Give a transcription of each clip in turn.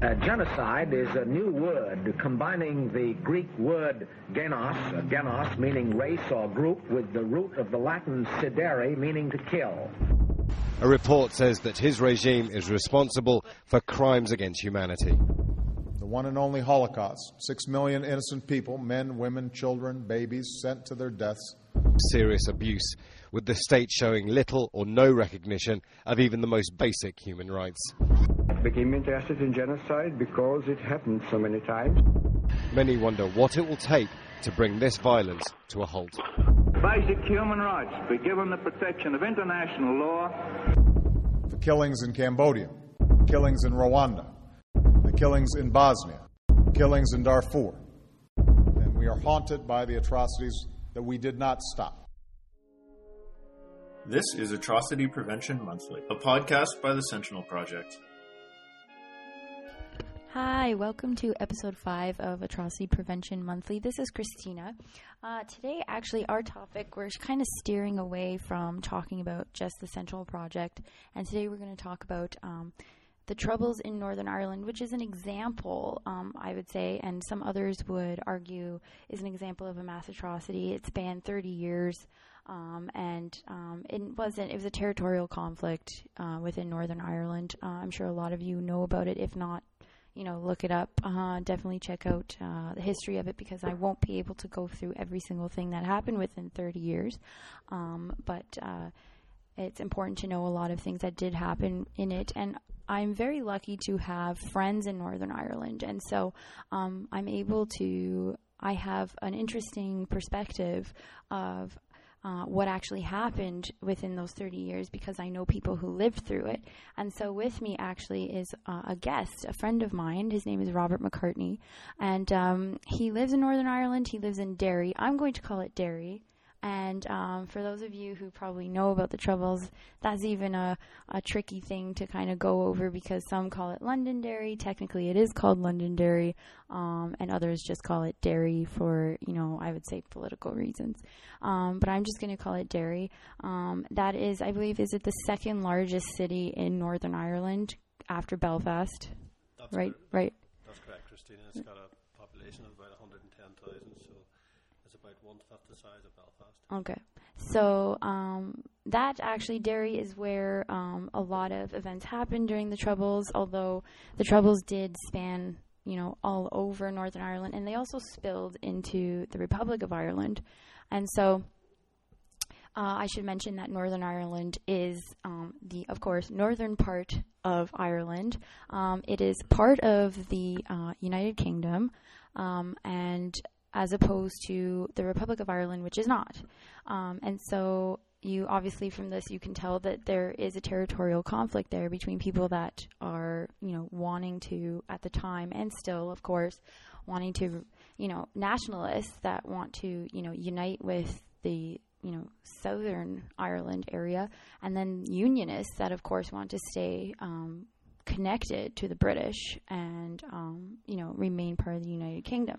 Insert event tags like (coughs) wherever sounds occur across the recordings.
Uh, genocide is a new word combining the Greek word genos, uh, genos meaning race or group, with the root of the Latin sidere meaning to kill. A report says that his regime is responsible for crimes against humanity. The one and only Holocaust. Six million innocent people, men, women, children, babies, sent to their deaths. Serious abuse, with the state showing little or no recognition of even the most basic human rights. I became interested in genocide because it happened so many times. Many wonder what it will take to bring this violence to a halt. Basic human rights be given the protection of international law. The killings in Cambodia, killings in Rwanda, the killings in Bosnia, killings in Darfur. And we are haunted by the atrocities that we did not stop. This is Atrocity Prevention Monthly, a podcast by the Sentinel Project. Hi, welcome to episode 5 of Atrocity Prevention Monthly. This is Kristina. Uh, today, actually, our topic, we're kind of steering away from talking about just the Sentinel Project, and today we're going to talk about um, the Troubles in Northern Ireland, which is an example, um, I would say, and some others would argue, is an example of a mass atrocity. It spanned 30 years. Um, and um, it wasn't. It was a territorial conflict uh, within Northern Ireland. Uh, I'm sure a lot of you know about it. If not, you know, look it up. Uh, definitely check out uh, the history of it because I won't be able to go through every single thing that happened within 30 years. Um, but uh, it's important to know a lot of things that did happen in it. And I'm very lucky to have friends in Northern Ireland. And so um, I'm able to, I have an interesting perspective of uh, what actually happened within those 30 years because I know people who lived through it. And so, with me actually is uh, a guest, a friend of mine. His name is Robert McCartney, and um, he lives in Northern Ireland. He lives in Derry. I'm going to call it Derry. And um, for those of you who probably know about the Troubles, that's even a, a tricky thing to kind of go over because some call it Londonderry. Technically, it is called Londonderry, um, and others just call it Derry for, you know, I would say political reasons. Um, but I'm just going to call it Derry. Um, that is, I believe, is it the second largest city in Northern Ireland after Belfast? That's right, correct. right. That's correct, Kristina. It's got a population of about 110,000, so it's about one fifth the size of Belfast. Okay. So um, that actually, Derry is where um, a lot of events happened during the Troubles, although the Troubles did span, you know, all over Northern Ireland, and they also spilled into the Republic of Ireland. And so uh, I should mention that Northern Ireland is um, the, of course, northern part of Ireland. Um, it is part of the uh, United Kingdom, um, and as opposed to the Republic of Ireland, which is not. Um, and so you obviously from this you can tell that there is a territorial conflict there between people that are you know wanting to at the time and still of course wanting to you know nationalists that want to you know unite with the you know southern Ireland area and then unionists that of course want to stay um, connected to the British and um, you know remain part of the United Kingdom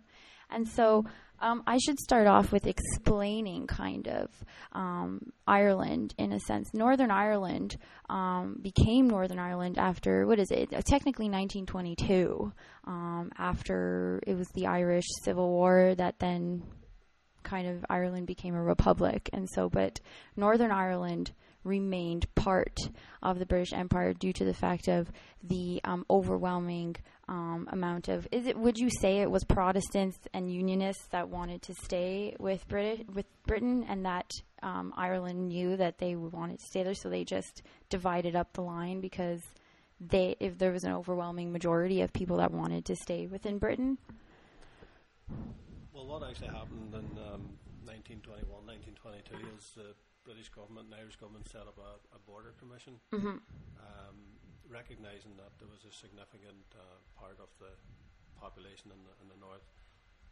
and so um, I should start off with explaining kind of um, Ireland in a sense. Northern Ireland um, became Northern Ireland after, what is it? Uh, technically 1922, um, after it was the Irish Civil War that then kind of Ireland became a republic. And so, but Northern Ireland remained part of the British Empire due to the fact of the um, overwhelming um, amount of is it would you say it was Protestants and Unionists that wanted to stay with British with Britain and that um, Ireland knew that they wanted to stay there so they just divided up the line because they if there was an overwhelming majority of people that wanted to stay within Britain Well, what actually happened in um, 1921, 1922 is the British government and Irish government set up a, a border commission, Mhm. Recognising that there was a significant uh, part of the population in the, in the north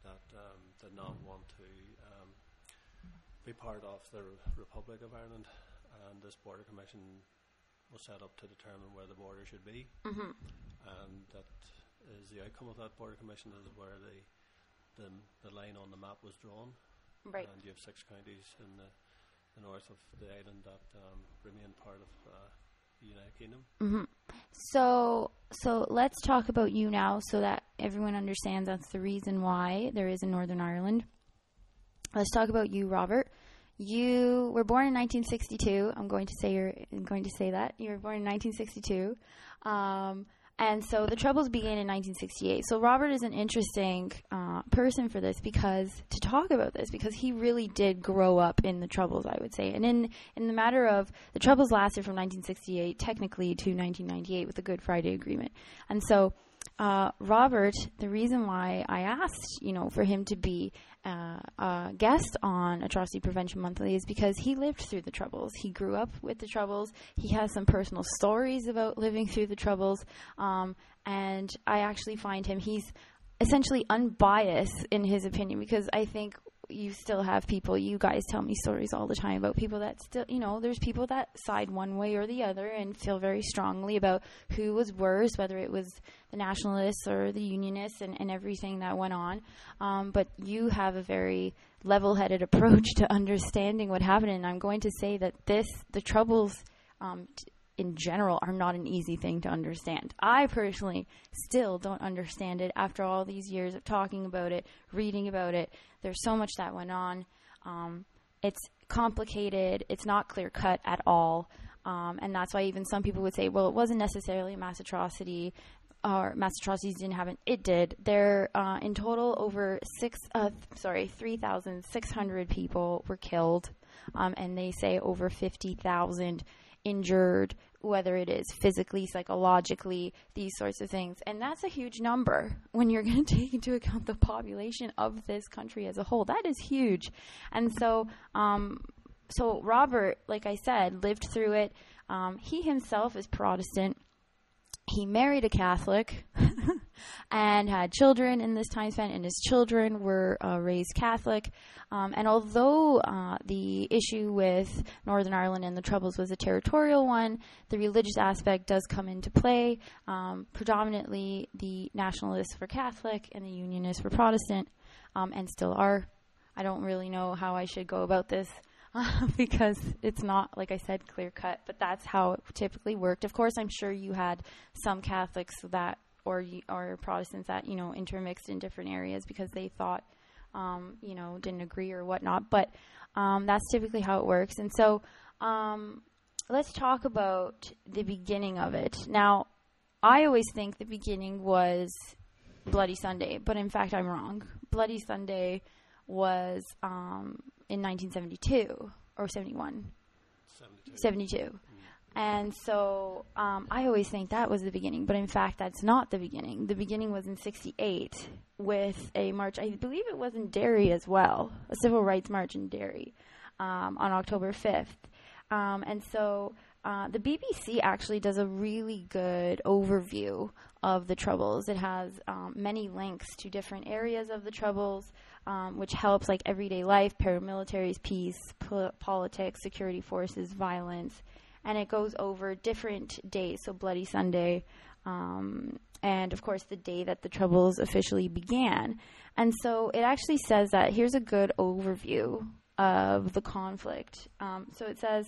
that um, did not want to um, be part of the Republic of Ireland, and this border commission was set up to determine where the border should be, Mhm. and that is the outcome of that border commission is where the the, the line on the map was drawn. Right. And you have six counties in the, the north of the island that um, remain part of uh, the United Kingdom. hmm So, so let's talk about you now, so that everyone understands that's the reason why there is in Northern Ireland. Let's talk about you, Robert. You were born in 1962. I'm going to say you're I'm going to say that you were born in 1962. Um, and so the troubles began in 1968. So Robert is an interesting uh, person for this because to talk about this because he really did grow up in the troubles, I would say. And in in the matter of the troubles lasted from 1968 technically to 1998 with the Good Friday Agreement. And so uh, Robert, the reason why I asked, you know, for him to be uh, a guest on Atrocity Prevention Monthly is because he lived through the Troubles. He grew up with the Troubles. He has some personal stories about living through the Troubles, um, and I actually find him he's essentially unbiased in his opinion because I think you still have people you guys tell me stories all the time about people that still you know there's people that side one way or the other and feel very strongly about who was worse whether it was the nationalists or the unionists and, and everything that went on. Um, but you have a very level-headed (laughs) approach to understanding what happened. And i'm going to say that this the troubles um, t- in general are not an easy thing to understand. I personally still don't understand it after all these years of talking about it, reading about it. There's so much that went on. Um, it's complicated. It's not clear cut at all. Um, and that's why even some people would say, well, it wasn't necessarily a mass atrocity or mass atrocities didn't happen. It did. There, uh, in total, over six, uh, sorry, 3,600 people were killed. Um, and they say over 50,000 injured, whether it is physically, psychologically, these sorts of things. And that's a huge number when you're (laughs) going to take into account the population of this country as a whole. That is huge. And so, um, so Robert, like I said, lived through it. Um, he himself is Protestant. He married a Catholic (laughs) and had children in this time span, and his children were uh, raised Catholic. Um, and although uh, the issue with Northern Ireland and the Troubles was a territorial one, the religious aspect does come into play. Um, predominantly, the nationalists were Catholic and the Unionists were Protestant, um, and still are. I don't really know how I should go about this. (laughs) because it's not, like I said, clear cut, but that's how it typically worked. Of course, I'm sure you had some Catholics that or or Protestants that you know intermixed in different areas because they thought um, you know didn't agree or whatnot. But um, that's typically how it works. And so um, let's talk about the beginning of it. Now, I always think the beginning was Bloody Sunday, but in fact, I'm wrong. Bloody Sunday was um, in 1972 or 71. 72. 72. And so um, I always think that was the beginning, but in fact, that's not the beginning. The beginning was in 68 with a march, I believe it was in Derry as well, a civil rights march in Derry um, on October 5th. Um, and so uh, the BBC actually does a really good overview of the Troubles. It has um, many links to different areas of the Troubles, um, which helps like everyday life, paramilitaries, peace, po- politics, security forces, violence and it goes over different days. So Bloody Sunday, um, and of course the day that the Troubles officially began. And so it actually says that here's a good overview of the conflict. Um, so it says.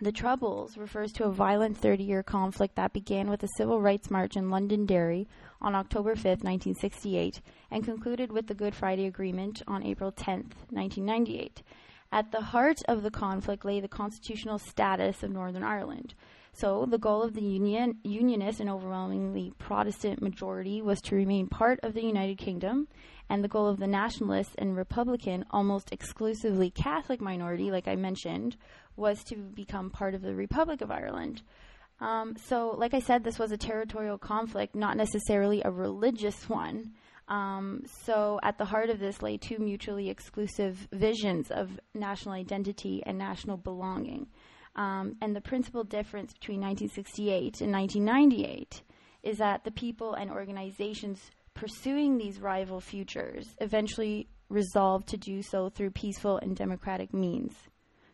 The Troubles refers to a violent 30 year conflict that began with a civil rights march in Londonderry on October 5, 1968, and concluded with the Good Friday Agreement on April 10, 1998. At the heart of the conflict lay the constitutional status of Northern Ireland. So, the goal of the Union, Unionist and overwhelmingly Protestant majority was to remain part of the United Kingdom, and the goal of the Nationalist and Republican, almost exclusively Catholic minority, like I mentioned, was to become part of the Republic of Ireland. Um, so, like I said, this was a territorial conflict, not necessarily a religious one. Um, so, at the heart of this lay two mutually exclusive visions of national identity and national belonging. Um, and the principal difference between 1968 and 1998 is that the people and organizations pursuing these rival futures eventually resolved to do so through peaceful and democratic means.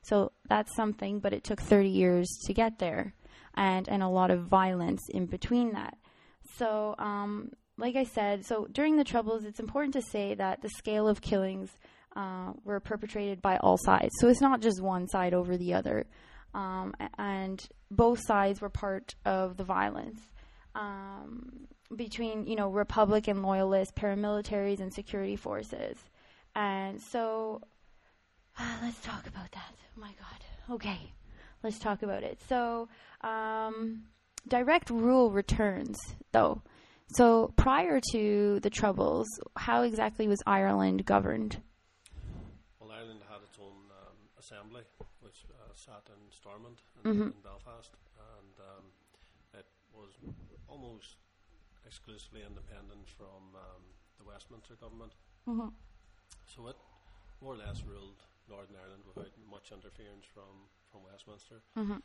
So that's something, but it took 30 years to get there, and, and a lot of violence in between that. So um, like I said, so during the Troubles, it's important to say that the scale of killings uh, were perpetrated by all sides. So it's not just one side over the other. Um, and both sides were part of the violence um, between you know Republican loyalists, paramilitaries, and security forces. And so, uh, (sighs) let's talk about that. Oh my God. Okay, let's talk about it. So, um, direct rule returns, though. So, prior to the Troubles, how exactly was Ireland governed? Well, Ireland had its own um, assembly, which uh, sat in Stormont in, Mhm. in Belfast, and um, it was almost exclusively independent from um, the Westminster government. Mhm. So it more or less ruled Northern Ireland without much interference from, from Westminster. Mhm.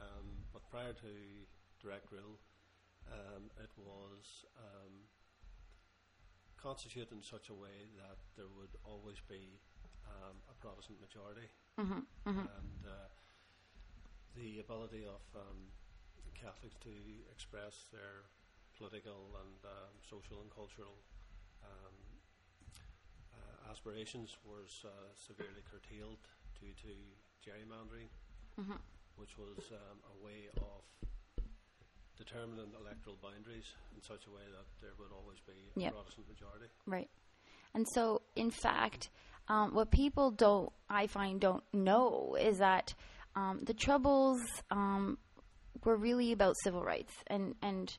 Um, but prior to direct rule, um, it was um, constituted in such a way that there would always be um, a Protestant majority, Mhm. Mhm. and uh, the ability of um, Catholics to express their political and um, social and cultural um, uh, aspirations was uh, severely curtailed due to gerrymandering, Mhm. which was um, a way of determining electoral boundaries in such a way that there would always be a Yep. Protestant majority. Right. And so, in fact, um, what people don't, I find, don't know is that um, the troubles um, were really about civil rights, and and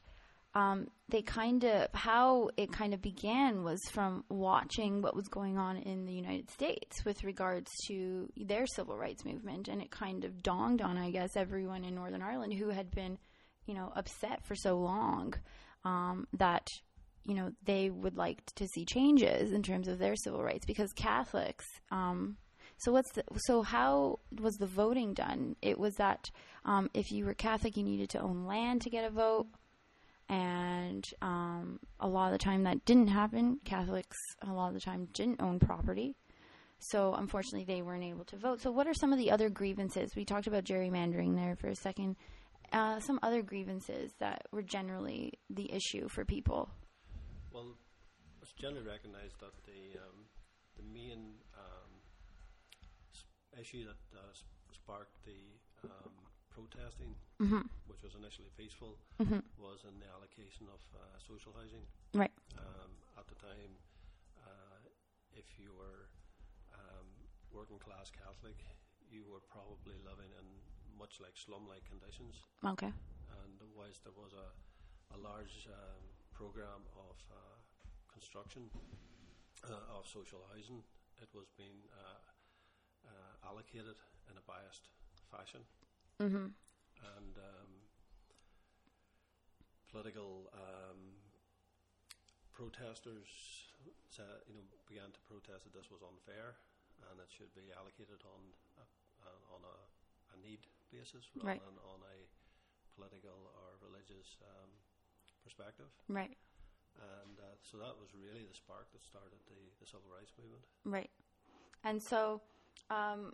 um, they kind of how it kind of began was from watching what was going on in the United States with regards to their civil rights movement, and it kind of dawned on, I guess, everyone in Northern Ireland who had been, you know, upset for so long um, that you know they would like to see changes in terms of their civil rights because Catholics. Um, so what's the, so how was the voting done? It was that um, if you were Catholic, you needed to own land to get a vote, and um, a lot of the time that didn't happen. Catholics a lot of the time didn't own property. So unfortunately, they weren't able to vote. So what are some of the other grievances? We talked about gerrymandering there for a second. Uh, some other grievances that were generally the issue for people. Well, it's generally recognised that the um, the main um, issue that uh, sparked the um, protesting, Mhm. which was initially peaceful, Mhm. was in the allocation of uh, social housing. Right. Um, at the time, uh, if you were um, working class Catholic, you were probably living in much like slum-like conditions. Okay. And whilst there was a, a large um, program of uh, construction uh, of social housing, it was being uh, uh, allocated in a biased fashion. Mhm. And um, political um, protesters, sa- you know, began to protest that this was unfair and it should be allocated on a, uh, on a, a need basis rather Right. than on a political or religious um, perspective. Right. And uh, so that was really the spark that started the, the civil rights movement. Right. And so, um,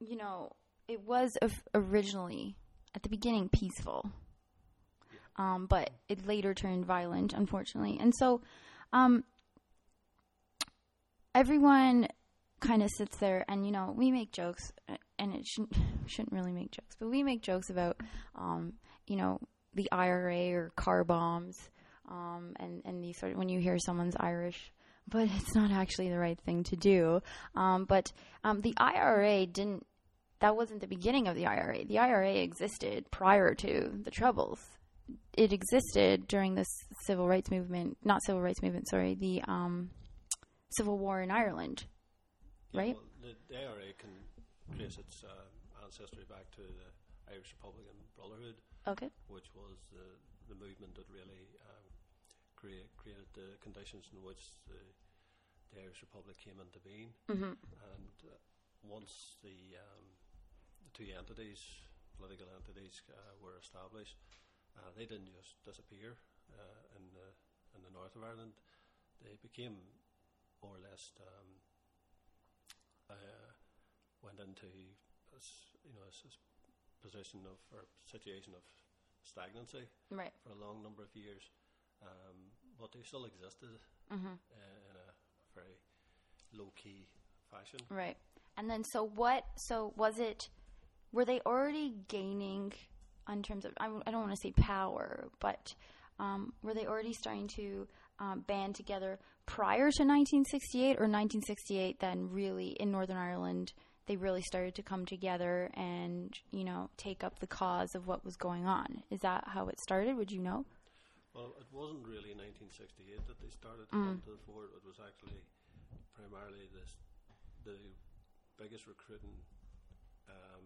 you know, it was of- originally, at the beginning, peaceful. Um, but it later turned violent, unfortunately. And so, um, everyone kind of sits there, and you know, we make jokes, uh, and it shouldn't (laughs) shouldn't really make jokes, but we make jokes about, um, you know, the IRA or car bombs, um, and and these sort of when you hear someone's Irish, but it's not actually the right thing to do. Um, but um, the IRA didn't. That wasn't the beginning of the IRA. The IRA existed prior to the Troubles. It existed during the civil rights movement, not civil rights movement. Sorry, the um, Civil War in Ireland, Yeah, right? Well, the, the IRA can trace its uh, ancestry back to the Irish Republican Brotherhood, Okay. which was the, the movement that really um, create, created the conditions in which the, the Irish Republic came into being. Mhm. And uh, once the, um, the two entities, political entities, uh, were established, uh, they didn't just disappear uh, in the in the north of Ireland. They became more or less um, uh, went into a you know a position of or situation of stagnancy Right. for a long number of years, um, but they still existed Mhm. uh, in a very low key fashion. Right. And then so what so was it were they already gaining in terms of I don't want to say power, but um, were they already starting to um, band together prior to 1968, or 1968? Then really in Northern Ireland, they really started to come together and you know take up the cause of what was going on. Is that how it started? Would you know? Well, it wasn't really 1968 that they started to Mm. come to the fore. It was actually primarily this, the biggest recruiting um,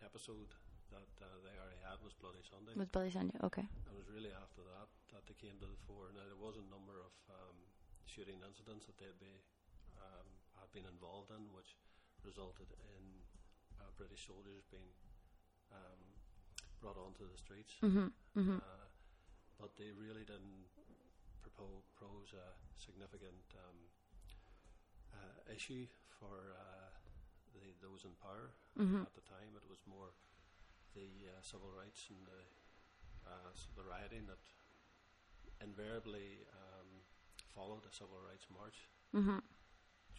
episode that uh, they already had was Bloody Sunday. Was Bloody Sunday? Okay. It was really after that that they came to the fore. Now there was a number of um, shooting incidents that they'd be um, had been involved in, which resulted in uh, British soldiers being um, brought onto the streets. Mhm. Mhm. Uh, but they really didn't propose, pose a significant um, uh, issue for uh, the, those in power Mhm. at the time. It was more the uh, civil rights and the, uh, the rioting that invariably um, followed a civil rights march Mhm.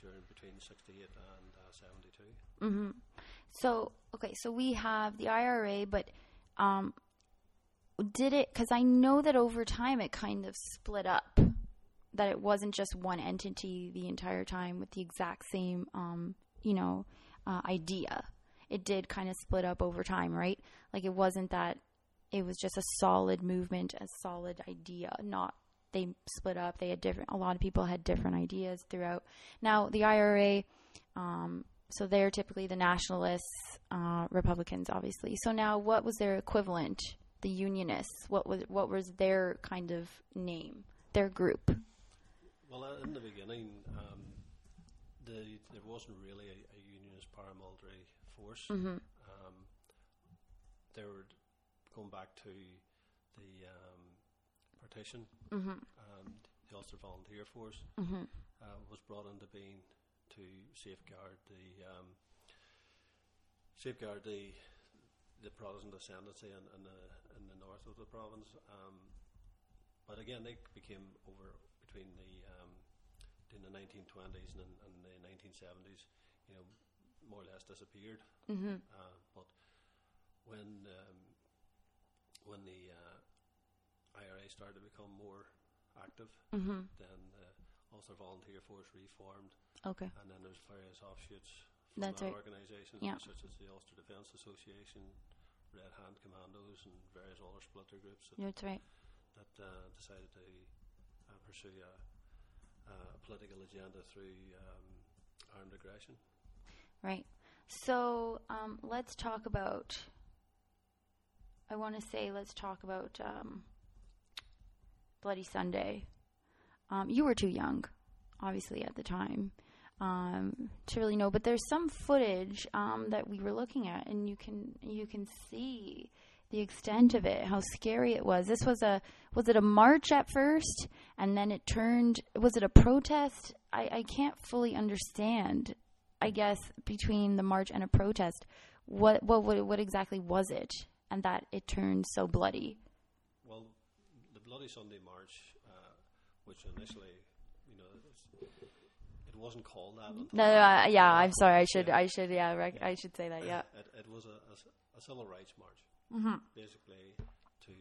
During between 68 and uh, 72. hmm So okay, so we have the IRA, but um, did it? Because I know that over time it kind of split up. That it wasn't just one entity the entire time with the exact same, um, you know, uh, idea. It did kind of split up over time, right? Like it wasn't that it was just a solid movement, a solid idea. Not they split up. They had different. A lot of people had different ideas throughout. Now the IRA. Um, so they're typically the nationalists, uh, Republicans, obviously. So now, what was their equivalent? The Unionists. What was what was their kind of name? Their group. Well, uh, in the beginning, um, the, there wasn't really a, a unionist paramilitary force. Mhm. Um, they were going back to the um, partition. Mhm. Um, the Ulster Volunteer Force Mhm. uh, was brought into being to safeguard the um, safeguard the the Protestant ascendancy in, in the in the north of the province. Um, but again, they became over between the um, in the 1920s and, and the 1970s. You know, more or less disappeared. Mhm. Uh, but when um, when the uh, IRA started to become more active, Mhm. then the Ulster Volunteer Force reformed. Okay. And then there's various offshoots from That's that right. organisations, Yeah. such as the Ulster Defence Association, Red Hand Commandos, and various other splitter groups that, That's right. that uh, decided to uh, pursue a, a political agenda through um, armed aggression. Right. So um, let's talk about. I want to say let's talk about um, Bloody Sunday. Um, you were too young, obviously, at the time um, to really know. But there's some footage um, that we were looking at, and you can you can see the extent of it, how scary it was. This was a was it a march at first, and then it turned. Was it a protest? I, I can't fully understand. I guess between the march and a protest, what what what, what exactly was it, and that it turned so bloody? Well, Bloody Sunday March, uh, which initially, you know, it wasn't called that. No, uh, yeah, I'm sorry. I should I should yeah, rec- I should say that. Yeah. It, it was a civil rights march, Mhm. basically to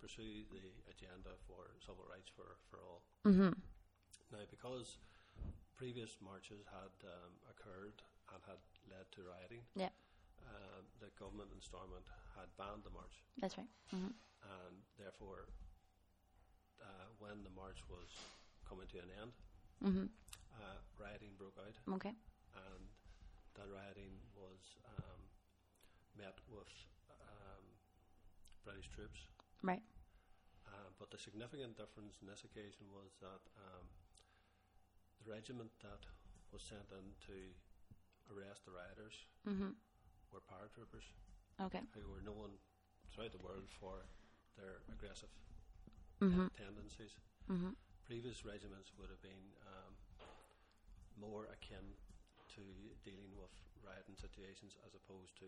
pursue the agenda for civil rights for, for all. Mhm. Now, because previous marches had um, occurred and had led to rioting, Yeah. uh, the government in Stormont had banned the march, That's right. hmm and therefore, uh, when the march was coming to an end, Mhm. uh, rioting broke out Okay. and that rioting was um, met with um, British troops. Right. Uh, but the significant difference in this occasion was that um, the regiment that was sent in to arrest the rioters Mhm. were paratroopers Okay. who were known throughout the world for their aggressive Mhm. tendencies. Mhm. Previous regiments would have been um, more akin to dealing with rioting situations as opposed to,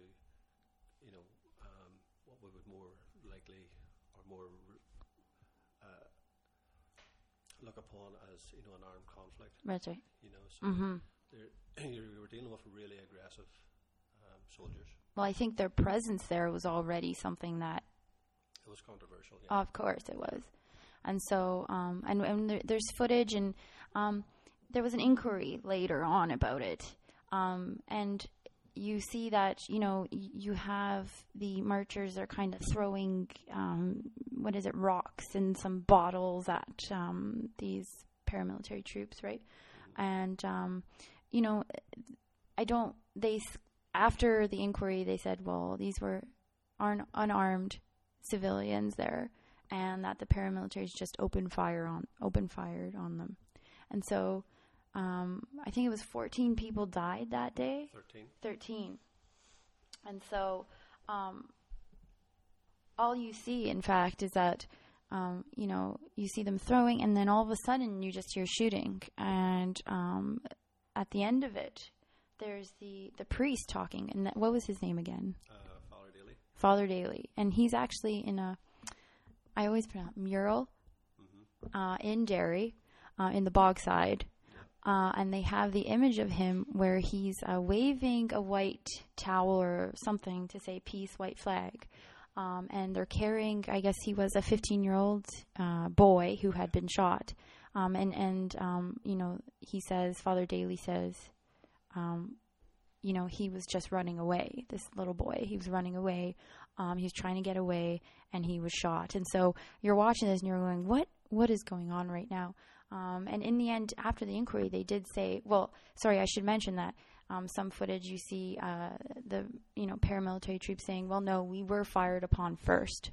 you know, um, what we would more likely or more uh, look upon as, you know, an armed conflict. Right. You know, so Mhm. they're- (clears throat) you were dealing with really aggressive um, soldiers. Well, I think their presence there was already something that It was controversial. Yeah. Of course, it was. And so, um, and, and there, there's footage, and um, there was an inquiry later on about it. Um, and you see that, you know, you have the marchers are kind of throwing, um, what is it, rocks and some bottles at um, these paramilitary troops, right? And, um, you know, I don't, they, after the inquiry, they said, well, these were un- unarmed civilians there and that the paramilitaries just opened fire on open fired on them. And so um, I think it was 14 people died that day. 13. 13. And so um, all you see, in fact, is that, um, you know, you see them throwing, and then all of a sudden you just hear shooting. And um, at the end of it, there's the, the priest talking. And that, what was his name again? Uh, Father Daly. And he's actually in a, I always pronounce mural uh, in Derry, uh, in the Bogside. Uh, and they have the image of him where he's uh, waving a white towel or something to say peace, white flag. Um, and they're carrying, I guess he was a 15 year old uh, boy who had been shot. Um, and, and um, you know, he says, Father Daly says, um, you know, he was just running away. This little boy, he was running away. Um, he was trying to get away, and he was shot. And so you're watching this, and you're going, "What? What is going on right now?" Um, and in the end, after the inquiry, they did say, "Well, sorry, I should mention that." Um, some footage you see uh, the you know paramilitary troops saying, "Well, no, we were fired upon first,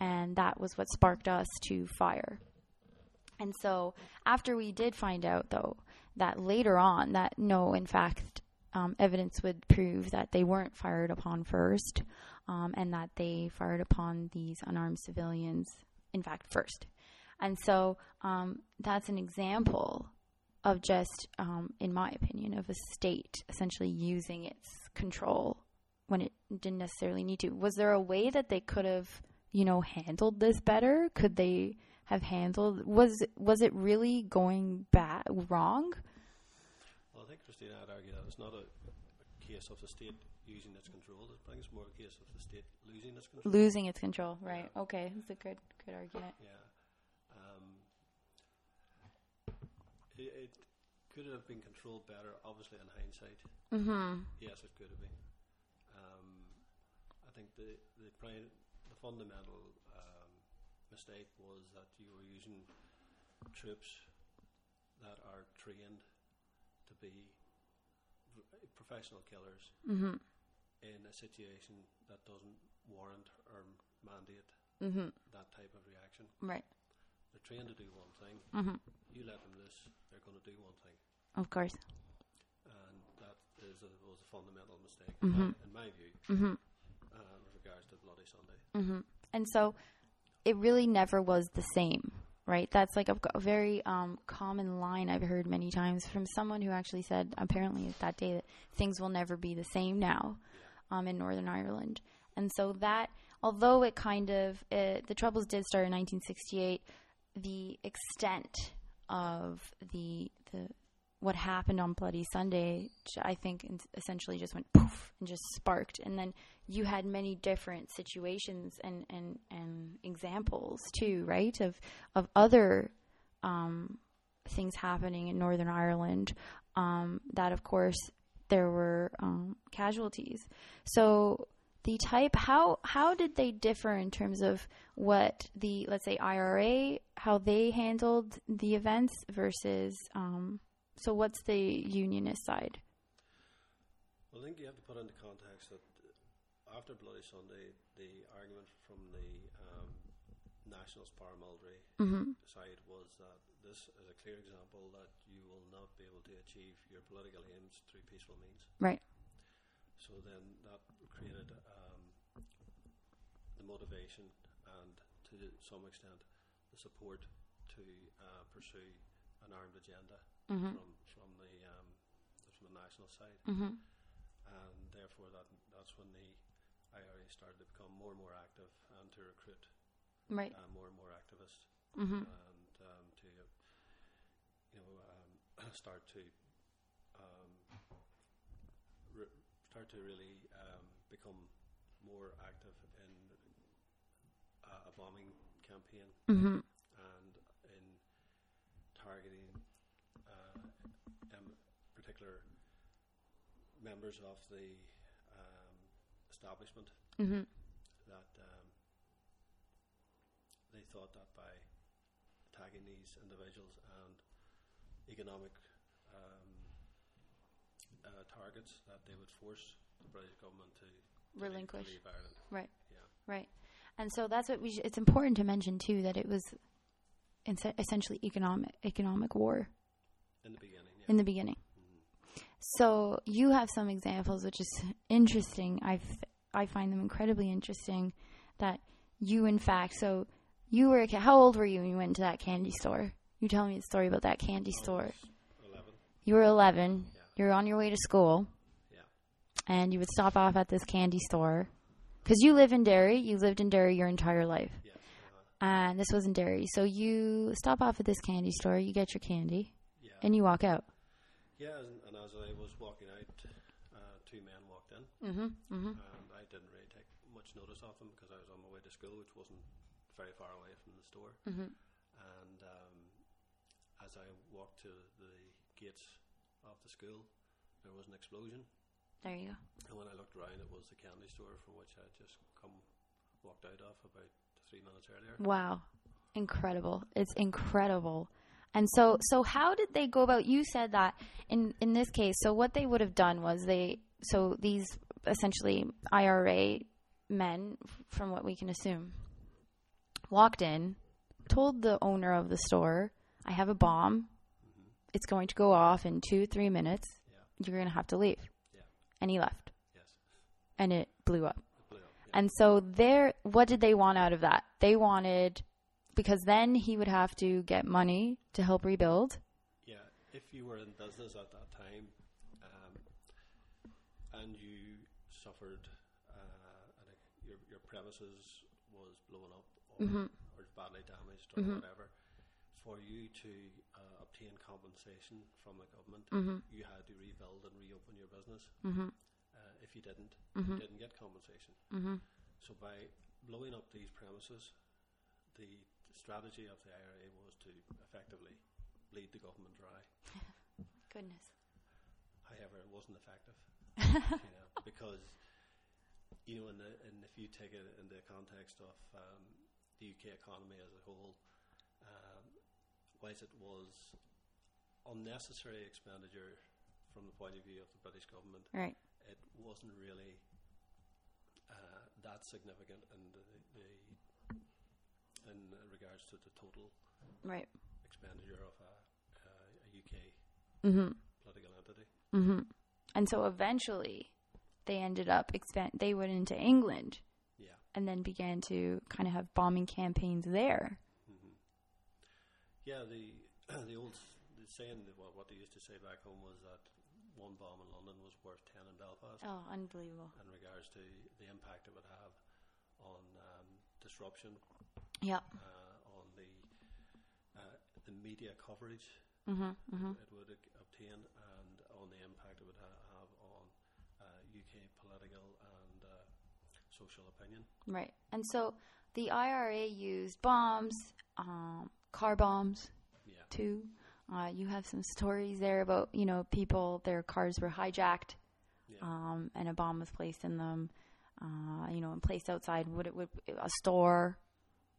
and that was what sparked us to fire." And so after we did find out, though, that later on, that no, in fact, um, evidence would prove that they weren't fired upon first, um, and that they fired upon these unarmed civilians, in fact, first. And so um, that's an example of just, um, in my opinion, of a state essentially using its control when it didn't necessarily need to. Was there a way that they could have, you know, handled this better? Could they have handled? Was was it really going bad wrong? Think Kristina would argue that it's not a, a case of the state using its control. I think it's more a case of the state losing its control. Losing its control, right? Okay, that's a good good argument. Yeah. Um, it, it could have been controlled better, obviously, in hindsight. Mm-hmm. Yes, it could have been. Um, I think the the, pri- the fundamental um, mistake was that you were using troops that are trained be professional killers Mm-hmm. in a situation that doesn't warrant or mandate Mm-hmm. that type of reaction. Right. They're trained to do one thing. Mm-hmm. You let them loose, they're going to do one thing, Of course. and that is a, was a fundamental mistake, Mhm. in my view, Mm-hmm. uh, with regards to Bloody Sunday. Mm-hmm. And so, it really never was the same, right? That's like a, very um, common line I've heard many times from someone who actually said, apparently that day, that things will never be the same now um, in Northern Ireland. And so that, although it kind of, it, the Troubles did start in 1968, the extent of the the what happened on Bloody Sunday, I think, essentially just went poof and just sparked. And then you had many different situations and, and, and examples too, right? Of of other um, things happening in Northern Ireland. Um, that, of course, there were um, casualties. So the type how how did they differ in terms of what the let's say IRA how they handled the events versus um, so what's the unionist side? Well, I think you have to put into context that after Bloody Sunday, the argument from the um, nationalist paramilitary Mm-hmm. side was that this is a clear example that you will not be able to achieve your political aims through peaceful means. Right. So then that created um, the motivation and to some extent the support to uh, pursue an armed agenda Mm-hmm. from from the um, from the national side, Mm-hmm. and therefore that that's when the IRA started to become more and more active and to recruit Right. uh, more and more activists Mm-hmm. and um, to you know um, (clears throat) start to um, re- start to really um, become more active in uh, a bombing campaign Mm-hmm. and in targeting uh, em- particular members of the um, establishment Mm-hmm. that um, they thought that by attacking these individuals and economic um, uh, targets that they would force the British government to, to leave- to Relinquish. leave Ireland. Right. Yeah. Right. And so that's what we. Sh- it's important to mention too that it was essentially economic economic war In the beginning, yeah. in the beginning. So you have some examples, which is interesting. I I find them incredibly interesting. That you, in fact, so you were a kid. How old were you when you went to that candy store? You tell me the story about that candy store. 11. You were 11. Yeah. You were on your way to school, Yeah. and you would stop off at this candy store. Because you live in Derry. You lived in Derry your entire life. Yes. Uh, And this was in Derry. So you stop off at this candy store, you get your candy, yeah. and you walk out. Yeah, and, and as I was walking out, uh, two men walked in, Mm-hmm. Mm-hmm. and I didn't really take much notice of them because I was on my way to school, which wasn't very far away from the store. Mm-hmm. And um, as I walked to the gates of the school, there was an explosion. There you go. And when I looked around, it was the candy store from which I had just come, walked out of about three minutes earlier. Wow. Incredible. It's incredible. And so so how did they go about you said that in in this case, so what they would have done was they so these essentially IRA men from what we can assume walked in, told the owner of the store, I have a bomb. Mm-hmm. It's going to go off in 2-3 minutes. Yeah. You're going to have to leave. Yeah. And he left. Yes. And it blew up. It blew up. Yeah. And so there what did they want out of that? They wanted because then he would have to get money to help rebuild. Yeah, if you were in business at that time um, and you suffered, uh, and your, your premises was blown up or, or badly damaged or whatever, for you to uh, obtain compensation from the government, you had to rebuild and reopen your business. Uh, if you didn't, you didn't get compensation. So by blowing up these premises, the strategy of the IRA was to effectively bleed the government dry. (laughs) Goodness. However, it wasn't effective, (laughs) you know, because you know, in the, and if you take it in the context of um, the UK economy as a whole, um, whilst it was unnecessary expenditure from the point of view of the British government, Right. it wasn't really uh, that significant in the, the in regards to the total Right. expenditure of a, uh, a UK Mhm. political entity. Mhm. And so eventually they ended up expand they went into England Yeah. and then began to kind of have bombing campaigns there. Yeah, the (clears throat) the old the saying that what, what they used to say back home was that one bomb in London was worth ten in Belfast. Oh, unbelievable. In regards to the impact it would have on um, disruption, Yeah. uh, on the uh, the media coverage Mhm. Mhm. it would obtain, and on the impact it would ha- have on uh, UK political and uh, social opinion. Right. And so the IRA used bombs, um, car bombs Yeah, too. Uh, you have some stories there about you know people their cars were hijacked, yeah. um, and a bomb was placed in them. Uh, you know, and placed outside would it would a store.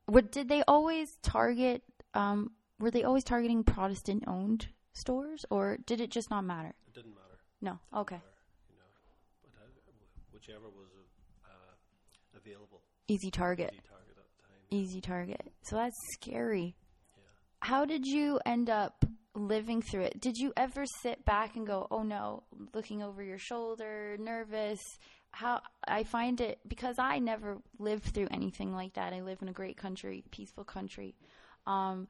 Would did they always target? Um, were they always targeting Protestant owned stores, or did it just not matter? it didn't matter. No. Okay. Or, you know, but whichever was uh, available, Easy target. easy target at the time. Easy target. So that's scary. Yeah. How did you end up living through it? Did you ever sit back and go, "Oh no," looking over your shoulder, nervous? How I find it because I never lived through anything like that. I live in a great country, peaceful country. Um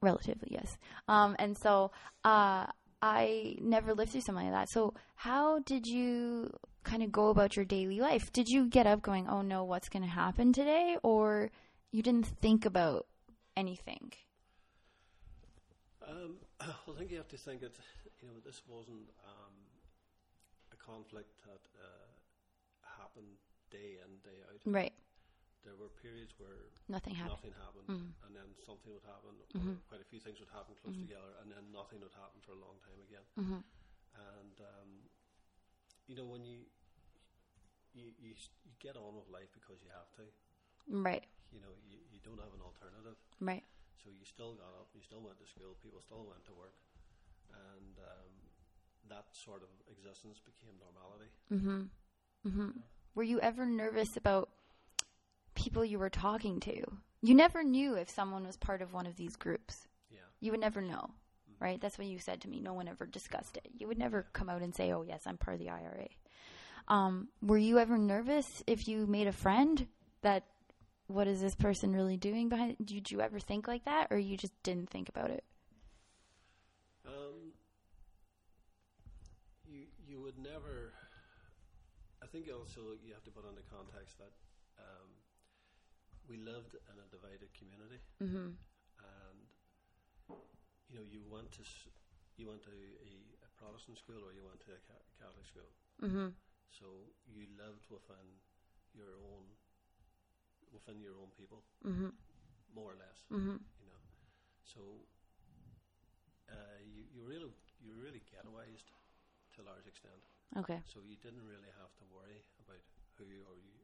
relatively, yes. Um and so uh I never lived through something like that. So, how did you kind of go about your daily life? Did you get up going, "Oh no, what's going to happen today?" or you didn't think about anything? Um, (coughs) I think you have to think that you know this wasn't a conflict that uh, happened day in day out. Right. there were periods where Nothing happened. nothing happened, Mm. and then something would happen. Mm-hmm. Or quite a few things would happen close together, and then nothing would happen for a long time again. Mm-hmm. And um, you know when you you, you you get on with life because you have to. Right. You know you, you don't have an alternative. Right. So you still got up, you still went to school, people still went to work, and um, that sort of existence became normality. Mm-hmm. Mm-hmm. Were you ever nervous about people you were talking to? You never knew if someone was part of one of these groups. Yeah. You would never know, mm. right? That's what you said to me. No one ever discussed it. You would never come out and say, "Oh, yes, I'm part of the IRA." Um, were you ever nervous if you made a friend that what is this person really doing behind? Did you ever think like that, or you just didn't think about it? Um, you you would never. I think also you have to put into context that um, we lived in a divided community, mm-hmm. and you know you went to you went to a, a Protestant school or you went to a Ca- Catholic school, mm-hmm. so you lived within your own within your own people, mm-hmm. more or less, mm-hmm. you know. So uh, you you really you really ghettoized to a large extent. Okay. So you didn't really have to worry about who you or you,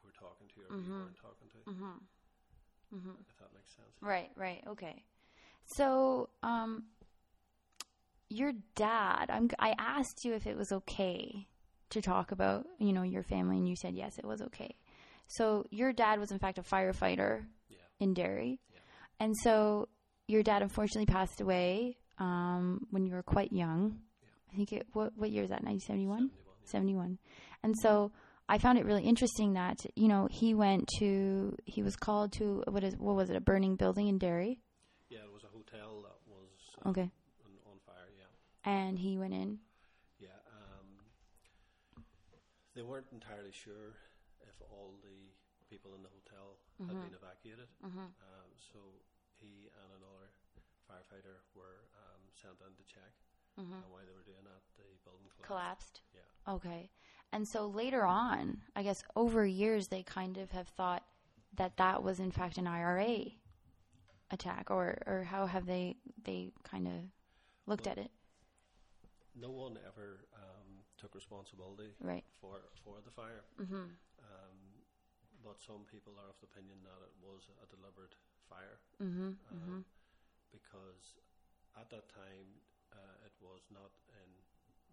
you were talking to or who you weren't talking to. Mm-hmm. If that makes sense. Right, right, okay. So, um, your dad, I'm, I asked you if it was okay to talk about, you know, your family, and you said yes, it was okay. So, your dad was in fact a firefighter Yeah. in Derry, Yeah. and so your dad unfortunately passed away um, when you were quite young. I think it. What what year is that? 1971. 71. And so I found it really interesting that you know he went to he was called to what is what was it a burning building in Derry. Yeah, it was a hotel that was um, Okay. on, on fire. Yeah, and he went in. yeah. Um, they weren't entirely sure if all the people in the hotel had been evacuated. Um, so he and another firefighter were um, sent in to check. And while they were doing that, the building collapsed. Collapsed. Yeah. Okay. And so later on, I guess over years, they kind of have thought that that was in fact an IRA attack, or or how have they they kind of looked at it? no one ever um, took responsibility Right. for for the fire. Mm-hmm. Um, but some people are of the opinion that it was a deliberate fire Mm-hmm. um, because at that time uh, it was not in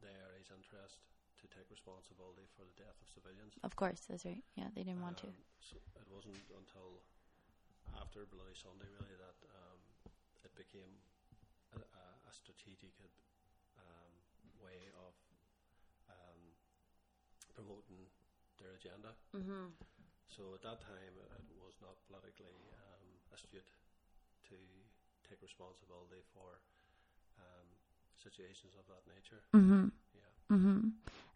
the IRA's interest to take responsibility for the death of civilians. Of course, that's right. Yeah, they didn't want to. Um, so it wasn't until after Bloody Sunday, really, that um, it became a, a, strategic um, way of um, promoting their agenda. Mm-hmm. So at that time, it, it was not politically um, astute to take responsibility for um, situations of that nature. Mm-hmm. Yeah. Mhm.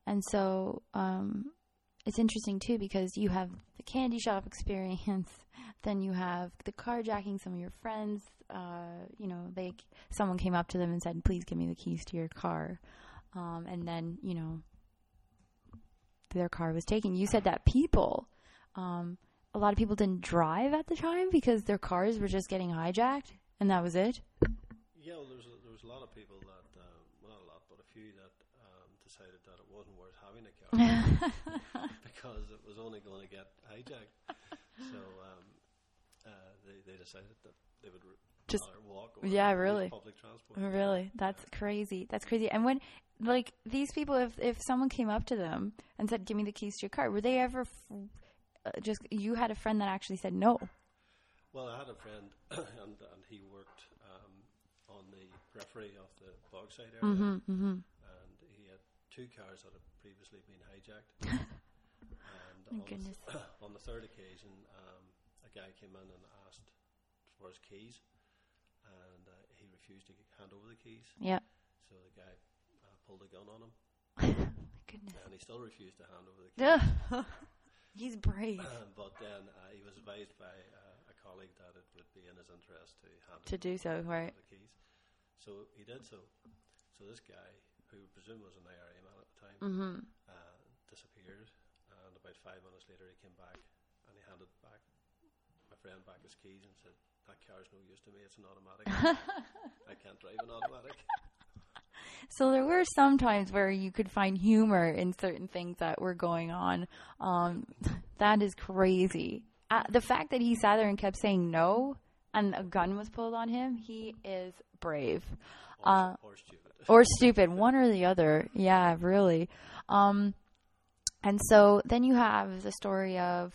And so um, it's interesting too because you have the candy shop (laughs) experience, (laughs) then you have the carjacking. Some of your friends, uh, you know, they someone came up to them and said, "Please give me the keys to your car," um, and then you know their car was taken. You said that people, um, a lot of people didn't drive at the time because their cars were just getting hijacked, and that was it. Yeah, well, there was a, there was a lot of people that, um, well, not a lot, but a few that um, decided that it wasn't worth having a (laughs) car (laughs) because it was only going to get hijacked. So um, uh, they, they decided that they would Just- walk yeah, really. public transport. Really, that's crazy. That's crazy. And when, like, these people, if if someone came up to them and said, "Give me the keys to your car," were they ever f- uh, just? You had a friend that actually said no. Well, I had a friend, (coughs) and, and he worked periphery of the Bogside area, Mm-hmm, and he had two cars that had previously been hijacked. (laughs) and on, goodness. The (coughs) th- on the third occasion, um, a guy came in and asked for his keys, and uh, he refused to hand over the keys. Yeah. So the guy uh, pulled a gun on him, (laughs) goodness. and he still refused to hand over the keys. (laughs) He's brave (coughs) but then uh, he was advised by uh, a colleague that it would be in his interest to hand to do so, right? the keys. So he did so. So this guy, who presumed was an IRA man at the time, Mm-hmm. uh, disappeared. And about five minutes later, he came back and he handed back my friend back his keys and said, "That car's no use to me. It's an automatic. (laughs) I can't drive an automatic." (laughs) So there were some times where you could find humor in certain things that were going on. Um, that is crazy. Uh, the fact that he sat there and kept saying no, and a gun was pulled on him, he is brave. Or, Uh, or stupid. (laughs) or stupid, one or the other. Yeah, really. Um, and so then you have the story of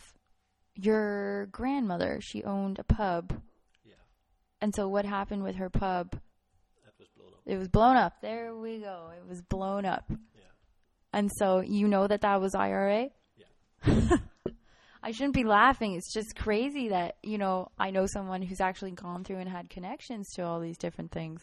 your grandmother. She owned a pub, yeah, and so what happened with her pub? it was blown up. It was blown up. There we go. It was blown up. Yeah, And so you know that that was IRA? yeah. (laughs) I shouldn't be laughing. It's just crazy that, you know, I know someone who's actually gone through and had connections to all these different things.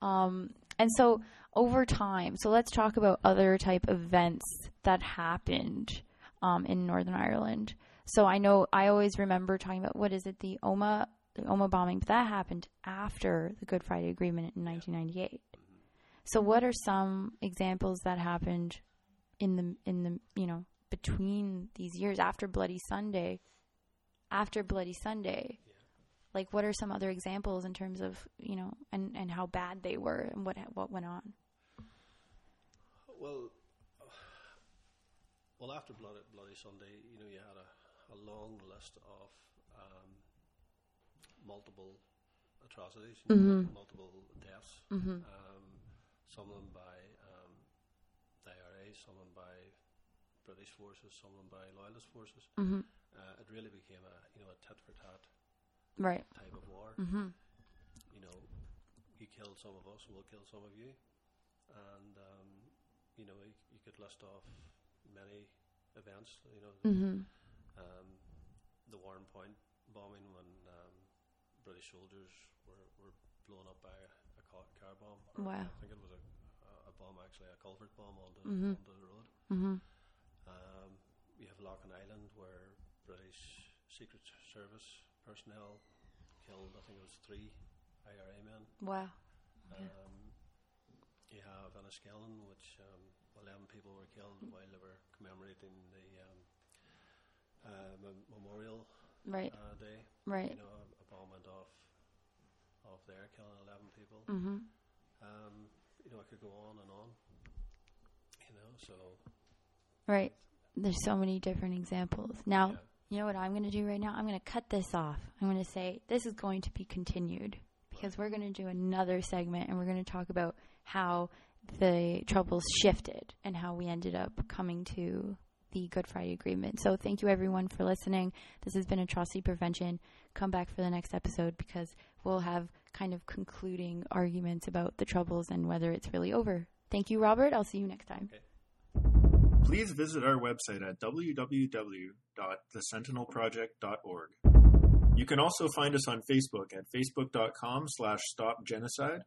Um, and so over time, so let's talk about other type events that happened um, in Northern Ireland. So I know I always remember talking about what is it, the Omagh the Omagh bombing, but that happened after the Good Friday Agreement in 1998. So what are some examples that happened in the in the you know between these years after Bloody Sunday, after Bloody Sunday? Like, what are some other examples in terms of you know and and how bad they were and what what went on? Well, (sighs) well, after Bloody, Bloody Sunday, you know, you had a, a long list of um, multiple atrocities, you know, multiple deaths. Um, some of them by um, the IRA, some of them by British forces, some of them by loyalist forces. Uh, it really became a you know a tit for tat Right. type of war. You know, you killed some of us, and we'll kill some of you. And um, you know, you, you could list off many events. You know, um, the Warrenpoint bombing when um, British soldiers were, were blown up by a, car, car bomb. Wow. I think it was a, a bomb, actually, a culvert bomb onto, onto the road. Um, you have Locken Island, where British Secret Service personnel killed, I think it was three IRA men. Wow. Um, you have Enniskillen, which um, 11 people were killed while they were commemorating the um, uh, mem- Memorial Right. uh, Day. Right. You know, a, a bomb went off off there, killing 11 people. Mm-hmm. Um, you know, I could go on and on. You know, so Right. There's so many different examples. Now, Yeah. You know what I'm going to do right now? I'm going to cut this off. I'm going to say this is going to be continued because we're going to do another segment and we're going to talk about how the troubles shifted and how we ended up coming to the Good Friday Agreement. So, thank you everyone for listening. This has been Atrocity Prevention. Come back for the next episode because we'll have kind of concluding arguments about the troubles and whether it's really over. Thank you, Robert. I'll see you next time. Please visit our website at www.thesentinelproject.org. You can also find us on Facebook at facebook.com slash stopgenocide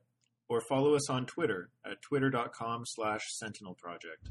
or follow us on Twitter at twitter.com slash sentinelproject.